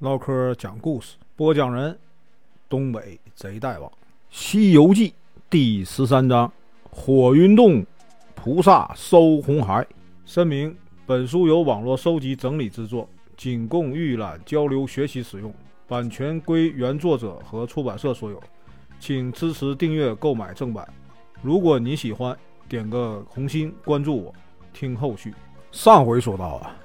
唠嗑讲故事，播讲人：东北贼大王，《西游记》第十三章：火云洞菩萨收红孩。声明：本书由网络收集整理制作，仅供预览、交流、学习使用，版权归原作者和出版社所有，请支持订阅、购买正版。如果你喜欢，点个红心，关注我，听后续。上回说到啊，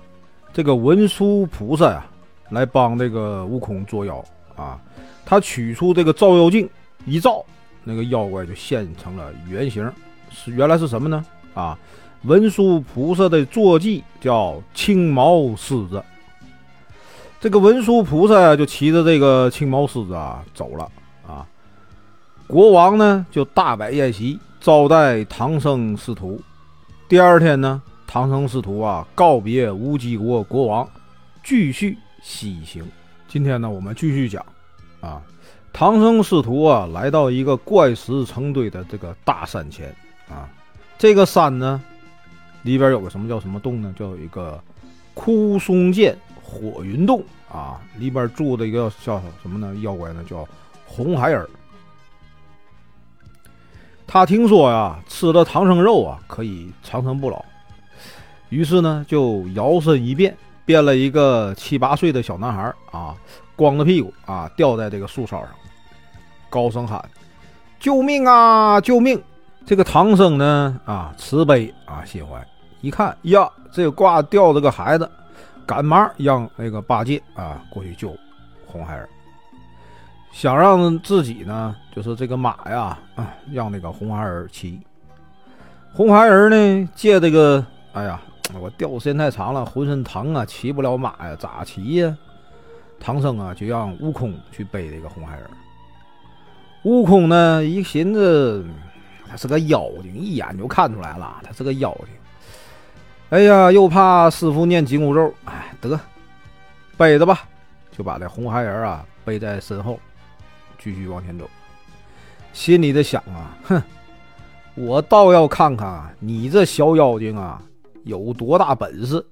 这个文殊菩萨呀。来帮这个悟空捉妖啊！他取出这个照妖镜一照，那个妖怪就现成了原形。是原来是什么呢？啊，文殊菩萨的坐骑叫青毛狮子。这个文殊菩萨就骑着这个青毛狮子啊走了啊。国王呢就大摆宴席招待唐僧师徒。第二天呢，唐僧师徒啊告别乌鸡国国王，继续。西行，今天呢，我们继续讲啊，唐僧师徒啊，来到一个怪石成堆的这个大山前啊，这个山呢，里边有个什么叫什么洞呢？叫一个枯松涧火云洞啊，里边住的一个叫什么呢？妖怪呢？叫红孩儿。他听说呀，吃了唐僧肉啊，可以长生不老，于是呢，就摇身一变。变了一个七八岁的小男孩啊，光着屁股啊，吊在这个树梢上，高声喊：“救命啊！救命！”这个唐僧呢啊，慈悲啊，心怀，一看呀，这挂吊着个孩子，赶忙让那个八戒啊过去救红孩儿，想让自己呢，就是这个马呀啊，让那个红孩儿骑。红孩儿呢，借这个，哎呀。我吊时间太长了，浑身疼啊，骑不了马呀，咋骑呀？唐僧啊，就让悟空去背这个红孩儿。悟空呢，一寻思，他是个妖精，一眼就看出来了，他是个妖精。哎呀，又怕师傅念紧箍咒，哎，得背着吧，就把这红孩儿啊背在身后，继续往前走。心里的想啊，哼，我倒要看看你这小妖精啊！有多大本事？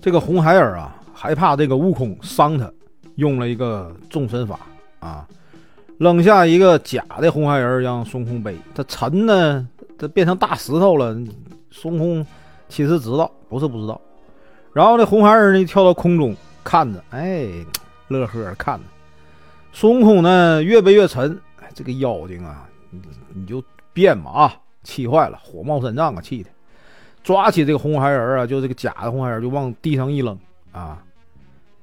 这个红孩儿啊，害怕这个悟空伤他，用了一个众神法啊，扔下一个假的红孩儿让孙悟空背。他沉呢，他变成大石头了。孙悟空其实知道，不是不知道。然后这红孩儿呢，跳到空中看着，哎，乐呵看着。孙悟空呢，越背越沉。这个妖精啊，你你就变吧啊！气坏了，火冒三丈啊，气的。抓起这个红孩儿啊，就这个假的红孩儿，就往地上一扔啊！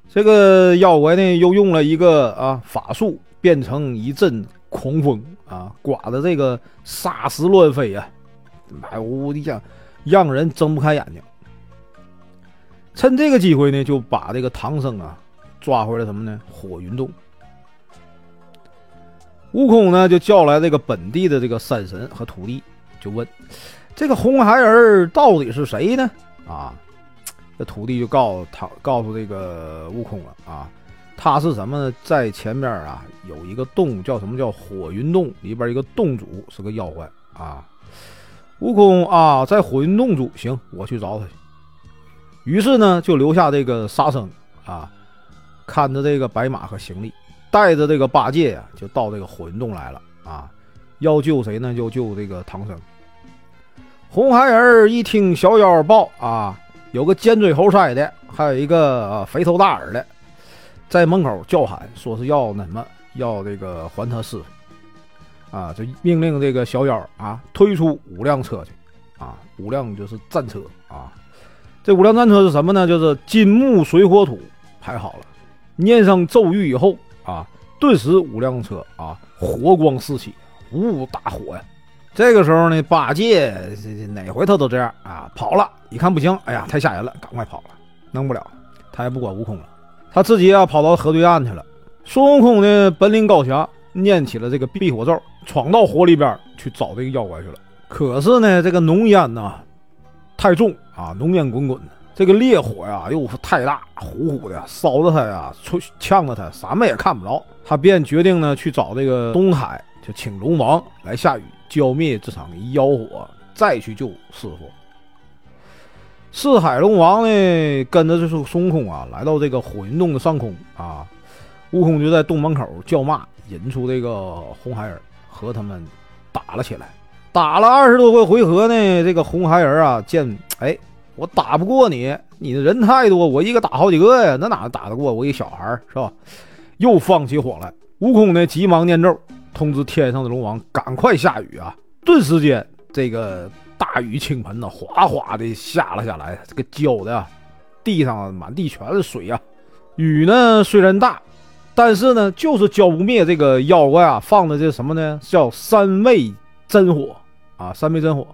这个妖怪呢，又用了一个啊法术，变成一阵狂风啊，刮的这个沙石乱飞啊，满屋的像让人睁不开眼睛。趁这个机会呢，就把这个唐僧啊抓回来什么呢？火云洞。悟空呢，就叫来这个本地的这个山神和土地，就问。这个红孩儿到底是谁呢？啊，这徒弟就告诉他，告诉这个悟空了啊，他是什么？在前面啊有一个洞，叫什么叫火云洞，里边一个洞主是个妖怪啊。悟空啊，在火云洞主，行，我去找他去。于是呢，就留下这个沙僧啊，看着这个白马和行李，带着这个八戒呀，就到这个火云洞来了啊。要救谁呢？就救这个唐僧。红孩儿一听小妖报啊，有个尖嘴猴腮的，还有一个肥头大耳的，在门口叫喊，说是要那什么，要这个还他师傅啊，就命令这个小妖啊推出五辆车去啊，五辆就是战车啊。这五辆战车是什么呢？就是金木水火土排好了，念上咒语以后啊，顿时五辆车啊火光四起，呜大火呀！这个时候呢，八戒这哪回他都这样啊，跑了一看不行，哎呀，太吓人了，赶快跑了，弄不了，他也不管悟空了，他自己啊跑到河对岸去了。孙悟空呢本领高强，念起了这个避火咒，闯到火里边去找这个妖怪去了。可是呢，这个浓烟呐太重啊，浓烟滚滚的，这个烈火呀又太大，呼呼的烧着他呀，吹呛着他，什么也看不着。他便决定呢去找这个东海，就请龙王来下雨。浇灭这场妖火，再去救师傅。四海龙王呢，跟着这是孙悟空啊，来到这个火云洞的上空啊。悟空就在洞门口叫骂，引出这个红孩儿和他们打了起来。打了二十多个回合呢，这个红孩儿啊，见哎，我打不过你，你的人太多，我一个打好几个呀，那哪打得过我一个小孩儿是吧？又放起火来。悟空呢，急忙念咒，通知天上的龙王赶快下雨啊！顿时间，这个大雨倾盆呐，哗哗的下了下来，这个浇的地上满地全是水啊。雨呢虽然大。但是呢，就是浇不灭这个妖怪啊！放的这什么呢？叫三昧真火啊！三昧真火，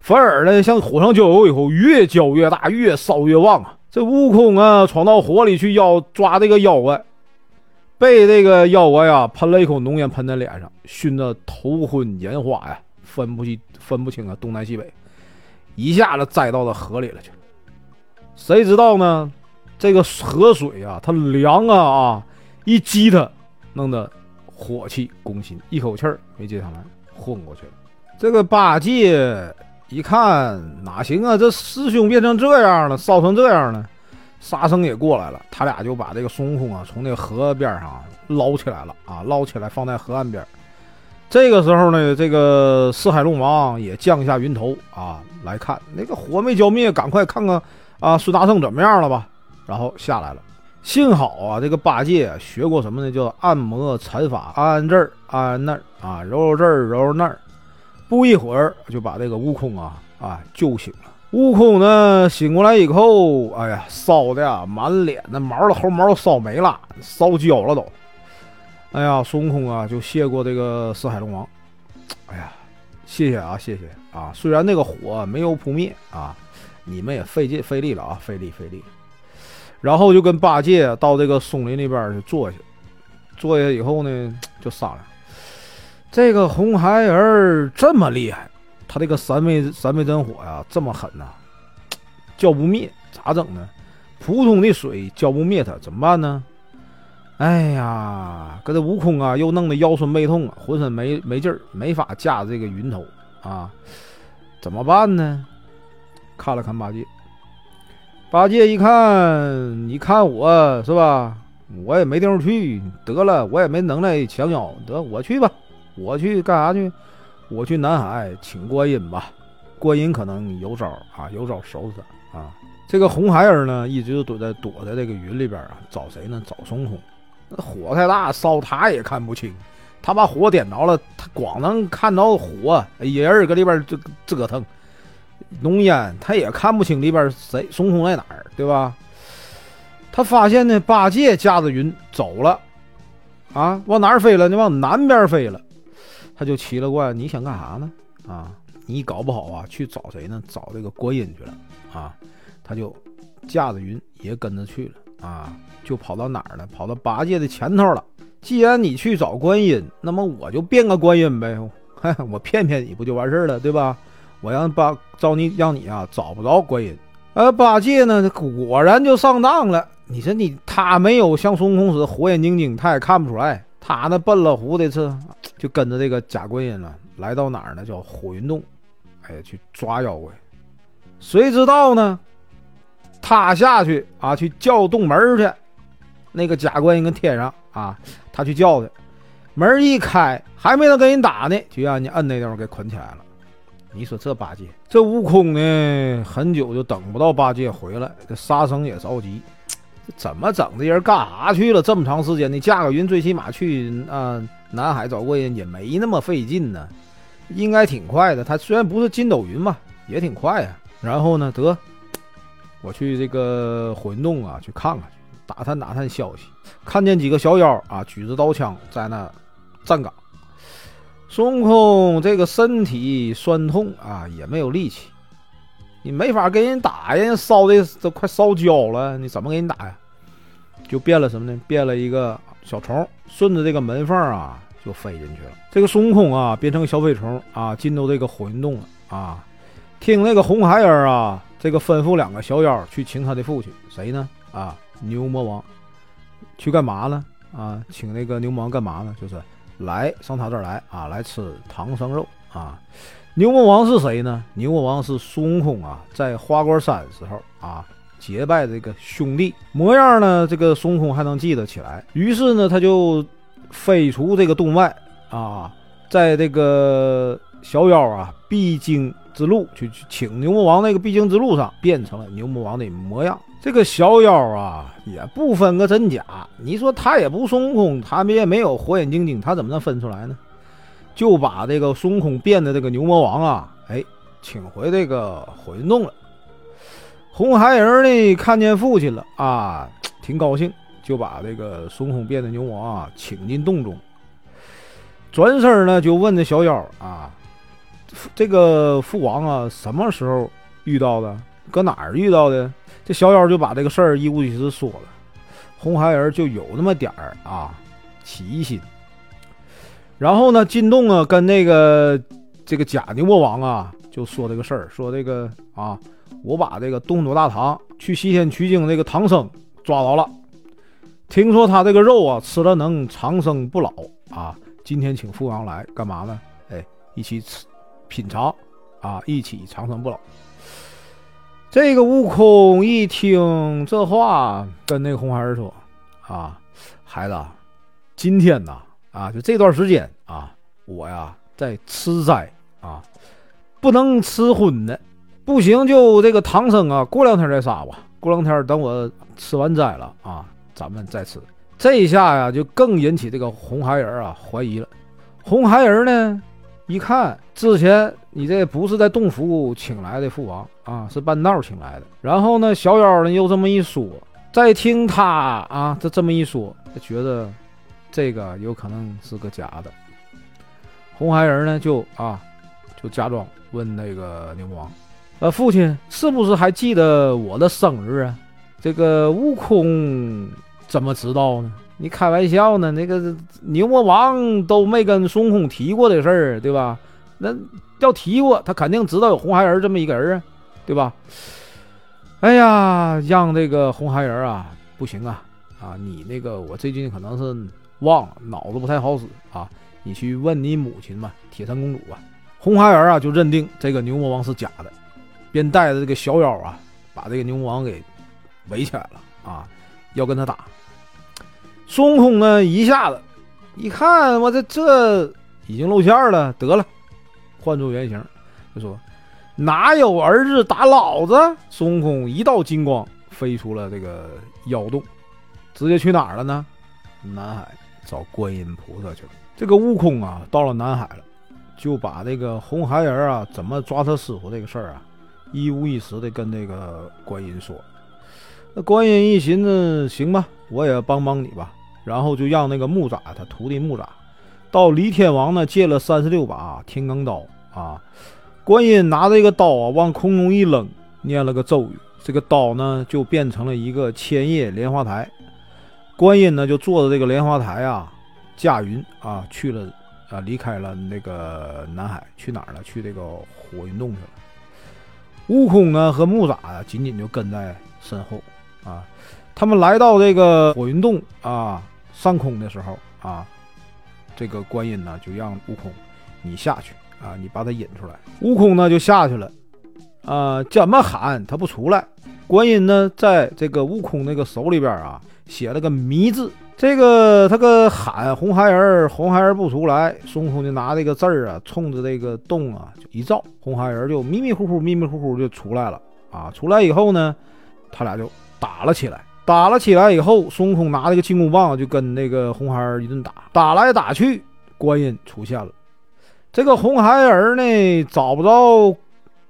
反而呢，像火上浇油以后，越浇越大，越烧越旺啊！这悟空啊，闯到火里去要抓这个妖怪，被这个妖怪呀喷了一口浓烟喷在脸上，熏得头昏眼花呀，分不清分不清啊东南西北，一下子栽到了河里了去。谁知道呢？这个河水啊，它凉啊啊！一激他，弄得火气攻心，一口气儿没接上来，昏过去了。这个八戒一看哪行啊，这师兄变成这样了，烧成这样了，沙僧也过来了，他俩就把这个孙悟空啊从那个河边上捞起来了啊，捞起来放在河岸边。这个时候呢，这个四海龙王也降下云头啊来看，那个火没浇灭，赶快看看啊孙大圣怎么样了吧，然后下来了。幸好啊，这个八戒学过什么呢？叫按摩禅法，按按这儿，按按那儿啊，揉揉这儿，揉揉那儿。不一会儿就把这个悟空啊啊救醒了。悟空呢醒过来以后，哎呀，烧的呀满脸的毛的猴毛都烧没了，烧焦了都。哎呀，孙悟空啊就谢过这个四海龙王。哎呀，谢谢啊，谢谢啊。虽然那个火没有扑灭啊，你们也费劲费力了啊，费力费力。然后就跟八戒到这个松林里边去坐下，坐下以后呢，就商量，这个红孩儿这么厉害，他这个三昧三昧真火呀这么狠呐，浇不灭，咋整呢？普通的水浇不灭他，怎么办呢？哎呀，搁这悟空啊，又弄得腰酸背痛啊，浑身没没劲儿，没法驾这个云头啊，怎么办呢？看了看八戒。八戒一看，你看我是吧？我也没地方去，得了，我也没能耐强咬，得我去吧，我去干啥去？我去南海请观音吧，观音可能有招啊，有招收拾他啊。这个红孩儿呢，一直躲在躲在这个云里边啊，找谁呢？找孙悟空。那火太大，烧他也看不清，他把火点着了，他光能看到火，一人搁里边就折腾。浓烟，他也看不清里边谁孙悟空在哪儿，对吧？他发现呢，八戒驾着云走了，啊，往哪儿飞了？你往南边飞了。他就奇了怪，你想干啥呢？啊，你搞不好啊，去找谁呢？找这个观音去了啊。他就驾着云也跟着去了啊，就跑到哪儿了？跑到八戒的前头了。既然你去找观音，那么我就变个观音呗，我骗骗你不就完事儿了，对吧？我让八找你，让你啊找不着观音。呃，八戒呢，果然就上当了。你说你他没有像孙悟空似的火眼金睛，他也看不出来。他那笨了糊的是，就跟着这个假观音了，来到哪儿呢？叫火云洞，哎，去抓妖怪。谁知道呢？他下去啊，去叫洞门去。那个假观音跟天上啊，他去叫去，门一开，还没等跟人打呢，就让人摁那地方给捆起来了。你说这八戒，这悟空呢？很久就等不到八戒回来，这沙僧也着急，怎么整？这人干啥去了？这么长时间，你驾个云，最起码去啊南海找观音也没那么费劲呢，应该挺快的。他虽然不是筋斗云嘛，也挺快呀。然后呢，得我去这个魂洞啊，去看看去，打探打探消息。看见几个小妖啊，举着刀枪在那站岗。孙悟空这个身体酸痛啊，也没有力气，你没法跟人打，人家烧的都快烧焦了，你怎么给人打呀？就变了什么呢？变了一个小虫，顺着这个门缝啊就飞进去了。这个孙悟空啊变成小飞虫啊，进到这个火云洞了啊。听那个红孩儿啊，这个吩咐两个小妖去请他的父亲，谁呢？啊，牛魔王，去干嘛呢？啊，请那个牛魔王干嘛呢？就是。来上他这儿来啊，来吃唐僧肉啊。牛魔王是谁呢？牛魔王是孙悟空啊，在花果山时候啊结拜这个兄弟模样呢，这个孙悟空还能记得起来。于是呢，他就飞出这个洞外啊，在这个小妖啊必经之路去去请牛魔王那个必经之路上，变成了牛魔王的模样。这个小妖啊，也不分个真假。你说他也不孙悟空，他们也没有火眼金睛，他怎么能分出来呢？就把这个孙悟空变的这个牛魔王啊，哎，请回这个火云洞了。红孩儿呢，看见父亲了啊，挺高兴，就把这个孙悟空变的牛魔王啊请进洞中。转身呢，就问这小妖啊，这个父王啊，什么时候遇到的？搁哪儿遇到的？这小妖就把这个事儿一五一十说了。红孩儿就有那么点儿啊起疑心。然后呢，进洞啊，跟那个这个假牛魔王啊，就说这个事儿，说这个啊，我把这个东土大唐去西天取经这个唐僧抓到了，听说他这个肉啊吃了能长生不老啊，今天请父王来干嘛呢？哎，一起吃品尝啊，一起长生不老。这个悟空一听这话，跟那个红孩儿说啊，孩子，今天呐。啊，就这段时间啊，我呀在吃斋啊，不能吃荤的，不行就这个唐僧啊，过两天再杀吧。过两天等我吃完斋了啊，咱们再吃。这一下呀，就更引起这个红孩儿啊怀疑了。红孩儿呢，一看之前你这不是在洞府请来的父王啊，是半道请来的。然后呢，小妖呢又这么一说，再听他啊这这么一说，他觉得。这个有可能是个假的。红孩儿呢，就啊，就假装问那个牛魔王：“呃，父亲是不是还记得我的生日啊？这个悟空怎么知道呢？你开玩笑呢？那个牛魔王都没跟孙悟空提过这事儿，对吧？那要提过，他肯定知道有红孩儿这么一个人啊，对吧？哎呀，让这个红孩儿啊，不行啊啊！你那个，我最近可能是……忘了，脑子不太好使啊！你去问你母亲吧，铁扇公主吧。红孩儿啊，就认定这个牛魔王是假的，便带着这个小妖啊，把这个牛魔王给围起来了啊，要跟他打。孙悟空呢，一下子一看，我这这已经露馅了，得了，换做原形，就说哪有儿子打老子？孙悟空一道金光飞出了这个妖洞，直接去哪儿了呢？南海。找观音菩萨去了。这个悟空啊，到了南海了，就把这个红孩儿啊怎么抓他师傅这个事儿啊，一五一十的跟那个观音说。那观音一寻思，行吧，我也帮帮你吧。然后就让那个木吒他徒弟木吒到李天王那借了三十六把天罡刀啊。观音拿着这个刀啊往空中一扔，念了个咒语，这个刀呢就变成了一个千叶莲花台。观音呢，就坐着这个莲花台啊，驾云啊去了啊，离开了那个南海，去哪儿了？去这个火云洞去了。悟空呢和木吒啊，紧紧就跟在身后啊。他们来到这个火云洞啊上空的时候啊，这个观音呢就让悟空你下去啊，你把他引出来。悟空呢就下去了啊，怎么喊他不出来？观音呢在这个悟空那个手里边啊。写了个“迷”字，这个他个喊红孩儿，红孩儿不出来，孙悟空就拿这个字儿啊，冲着这个洞啊就一照，红孩儿就迷迷糊糊、迷迷糊糊就出来了啊！出来以后呢，他俩就打了起来，打了起来以后，孙悟空拿这个金箍棒就跟那个红孩儿一顿打，打来打去，观音出现了，这个红孩儿呢找不着，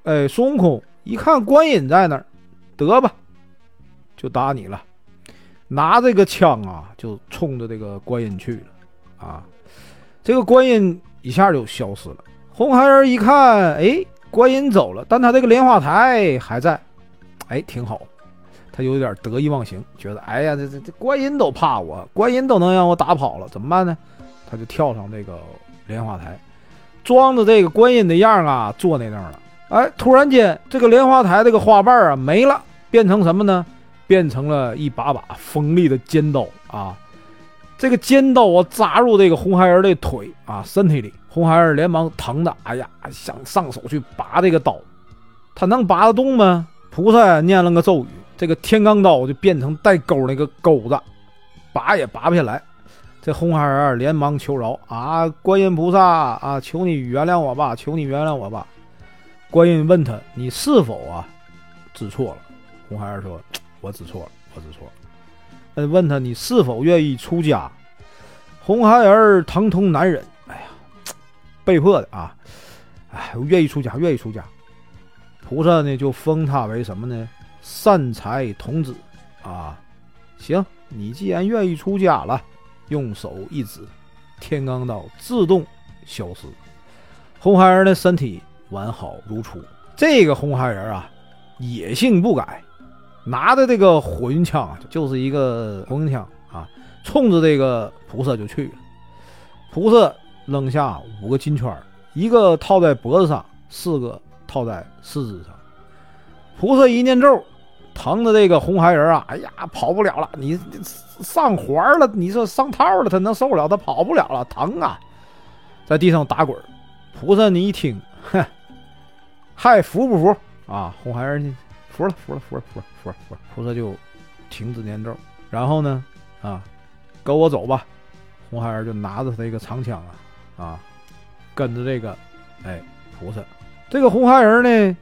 哎，孙悟空一看观音在那儿，得吧，就打你了。拿这个枪啊，就冲着这个观音去了，啊，这个观音一下就消失了。红孩儿一看，哎，观音走了，但他这个莲花台还在，哎，挺好。他有点得意忘形，觉得，哎呀，这这这观音都怕我，观音都能让我打跑了，怎么办呢？他就跳上这个莲花台，装着这个观音的样啊，坐那那儿了。哎，突然间，这个莲花台这个花瓣啊没了，变成什么呢？变成了一把把锋利的尖刀啊！这个尖刀啊扎入这个红孩儿的腿啊身体里，红孩儿连忙疼的，哎呀，想上手去拔这个刀，他能拔得动吗？菩萨念了个咒语，这个天罡刀就变成带钩那个钩子，拔也拔不下来。这红孩儿连忙求饶啊，观音菩萨啊，求你原谅我吧，求你原谅我吧。观音问他：“你是否啊知错了？”红孩儿说：“我知错了，我知错了。”，问他：“你是否愿意出家？”红孩儿疼痛难忍，哎呀，被迫的啊！哎，我愿意出家，愿意出家。菩萨呢就封他为什么呢？善财童子啊！行，你既然愿意出家了，用手一指，天罡刀自动消失。红孩儿的身体。完好如初。这个红孩儿啊，野性不改，拿着这个火云枪，就是一个火云枪啊，冲着这个菩萨就去了。菩萨扔下五个金圈，一个套在脖子上，四个套在四肢上。菩萨一念咒，疼的这个红孩人啊，哎呀，跑不了了。你上环了，你说上套了，他能受不了？他跑不了了，疼啊，在地上打滚。菩萨，你一听，哼。还服不服啊？红孩儿呢？服了，服了，服了，服了，服了，服了。菩萨就停止念咒，然后呢，啊，跟我走吧。红孩儿就拿着他一个长枪啊，啊，跟着这个，哎，菩萨。这个红孩儿呢，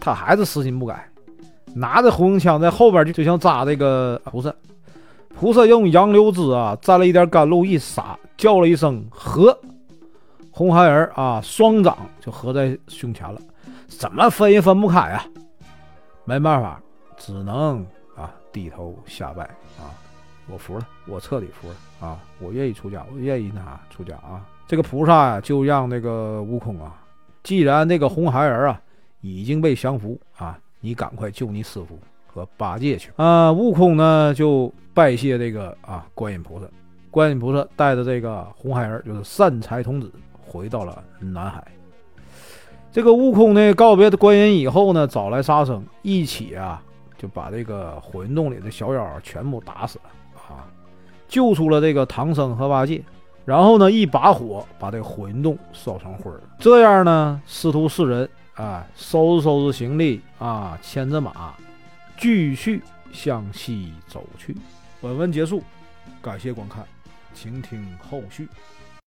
他还是死心不改，拿着红缨枪在后边就就想扎这个菩萨。菩萨用杨柳枝啊蘸了一点甘露一撒，叫了一声“合”，红孩儿啊双掌就合在胸前了。怎么分也分不开呀，没办法，只能啊低头下拜啊，我服了，我彻底服了啊，我愿意出家，我愿意那啥出家啊。这个菩萨呀，就让那个悟空啊，既然那个红孩儿啊已经被降服啊，你赶快救你师傅和八戒去啊。悟空呢就拜谢这个啊观音菩萨，观音菩萨带着这个红孩儿，就是善财童子，回到了南海。这个悟空呢，告别的观音以后呢，找来沙僧一起啊，就把这个火云洞里的小妖全部打死了啊，救出了这个唐僧和八戒，然后呢，一把火把这个火云洞烧成灰儿。这样呢，师徒四人啊，收拾收拾行李啊，牵着马，继续向西走去。本文结束，感谢观看，请听后续。